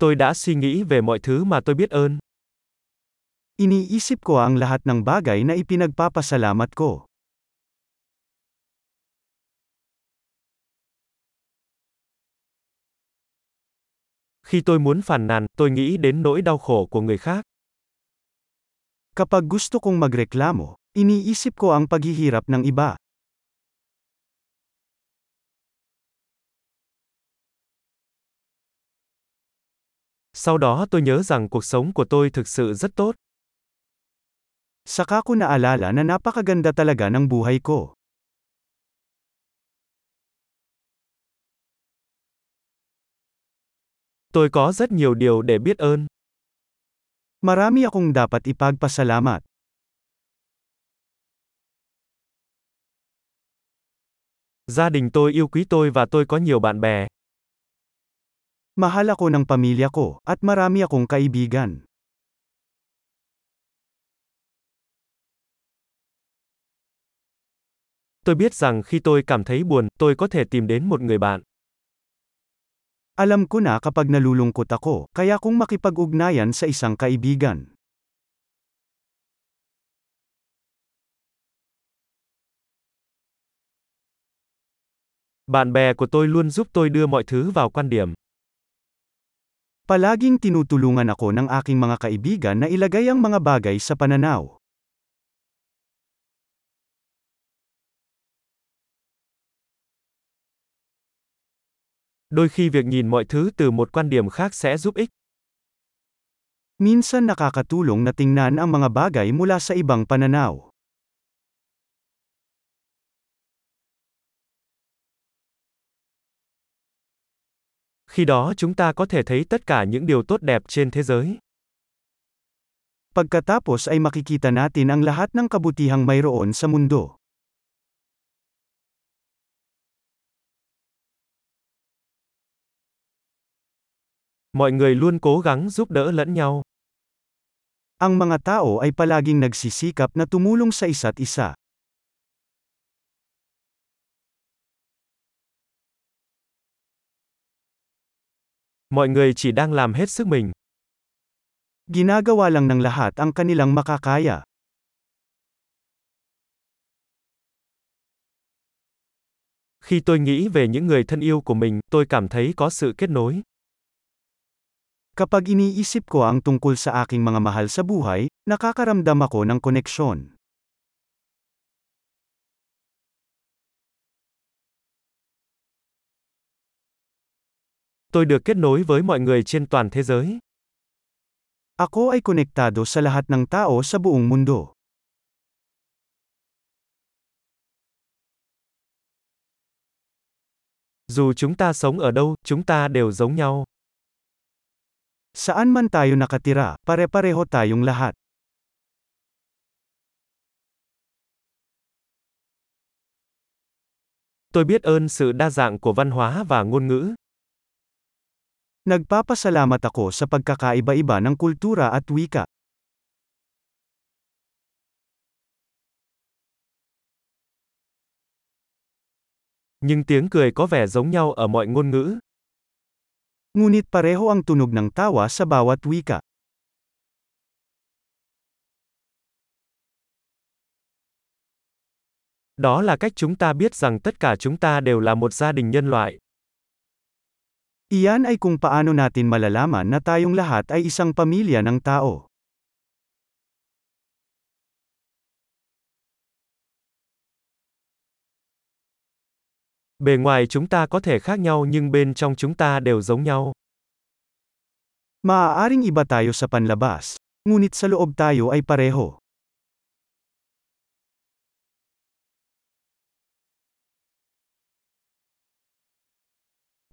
Tôi đã suy nghĩ về mọi thứ mà tôi biết ơn. Iniisip ko ang lahat ng bagay na ipinagpapasalamat ko. Khi tôi muốn phàn nàn, tôi nghĩ đến nỗi đau khổ của người khác. Kapag gusto kong magreklamo, iniisip ko ang paghihirap ng iba. Sau đó tôi nhớ rằng cuộc sống của tôi thực sự rất tốt. Saka ko naalala na napakaganda talaga ng buhay ko. Tôi có rất nhiều điều để biết ơn. Marami akong dapat ipagpasalamat. Gia đình tôi yêu quý tôi và tôi có nhiều bạn bè. Mahal ako ng pamilya ko, at marami akong kaibigan. Tôi biết rằng khi tôi cảm thấy buồn, tôi có thể tìm đến một người bạn. Alam ko na kapag nalulungkot ako, kaya kong makipag-ugnayan sa isang kaibigan. Bạn bè của tôi luôn giúp tôi đưa mọi thứ vào quan điểm. Palaging tinutulungan ako ng aking mga kaibigan na ilagay ang mga bagay sa pananaw. Đôi khi việc nhìn mọi thứ từ một quan điểm khác sẽ giúp ích. Minsan nakakatulong na tingnan ang mga bagay mula sa ibang pananaw. Khi đó chúng ta có thể thấy tất cả những điều tốt đẹp trên thế giới. Pagkatapos ay makikita natin ang lahat ng kabutihang mayroon sa mundo. Mọi người luôn cố gắng giúp đỡ lẫn nhau. Ang mga tao ay palaging nagsisikap na tumulong sa isa't isa. Mọi người chỉ đang làm hết sức mình. Ginagawa lang ng lahat ang kanilang makakaya. Khi tôi nghĩ về những người thân yêu của mình, tôi cảm thấy có sự kết nối. Kapag iniisip ko ang tungkol sa aking mga mahal sa buhay, nakakaramdam ako ng koneksyon. Tôi được kết nối với mọi người trên toàn thế giới. Ako ay konektado sa lahat ng tao sa buong mundo. Dù chúng ta sống ở đâu, chúng ta đều giống nhau. Saan man tayo nakatira, pare-pareho tayong lahat. Tôi biết ơn sự đa dạng của văn hóa và ngôn ngữ. Nagpapasalamat ako sa pagkakaiba-iba ng kultura at wika. Nhưng tiếng cười có vẻ giống nhau ở mọi ngôn ngữ. Ngunit pareho ang tunog ng tawa sa bawat wika. Đó là cách chúng ta biết rằng tất cả chúng ta đều là một gia đình nhân loại. Iyan ay kung paano natin malalaman na tayong lahat ay isang pamilya ng tao. Bề ngoài chúng ta có thể khác nhau nhưng bên trong chúng ta đều giống nhau. Maaaring iba tayo sa panlabas, ngunit sa loob tayo ay pareho.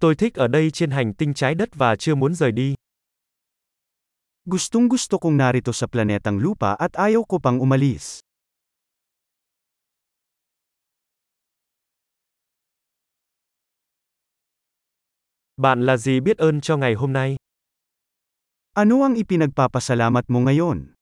Tôi thích ở đây trên hành tinh trái đất và chưa muốn rời đi. Gustong gusto kong narito sa planetang lupa at ayaw ko pang umalis. Bạn là gì biết ơn cho ngày hôm nay? Ano ang ipinagpapasalamat mo ngayon?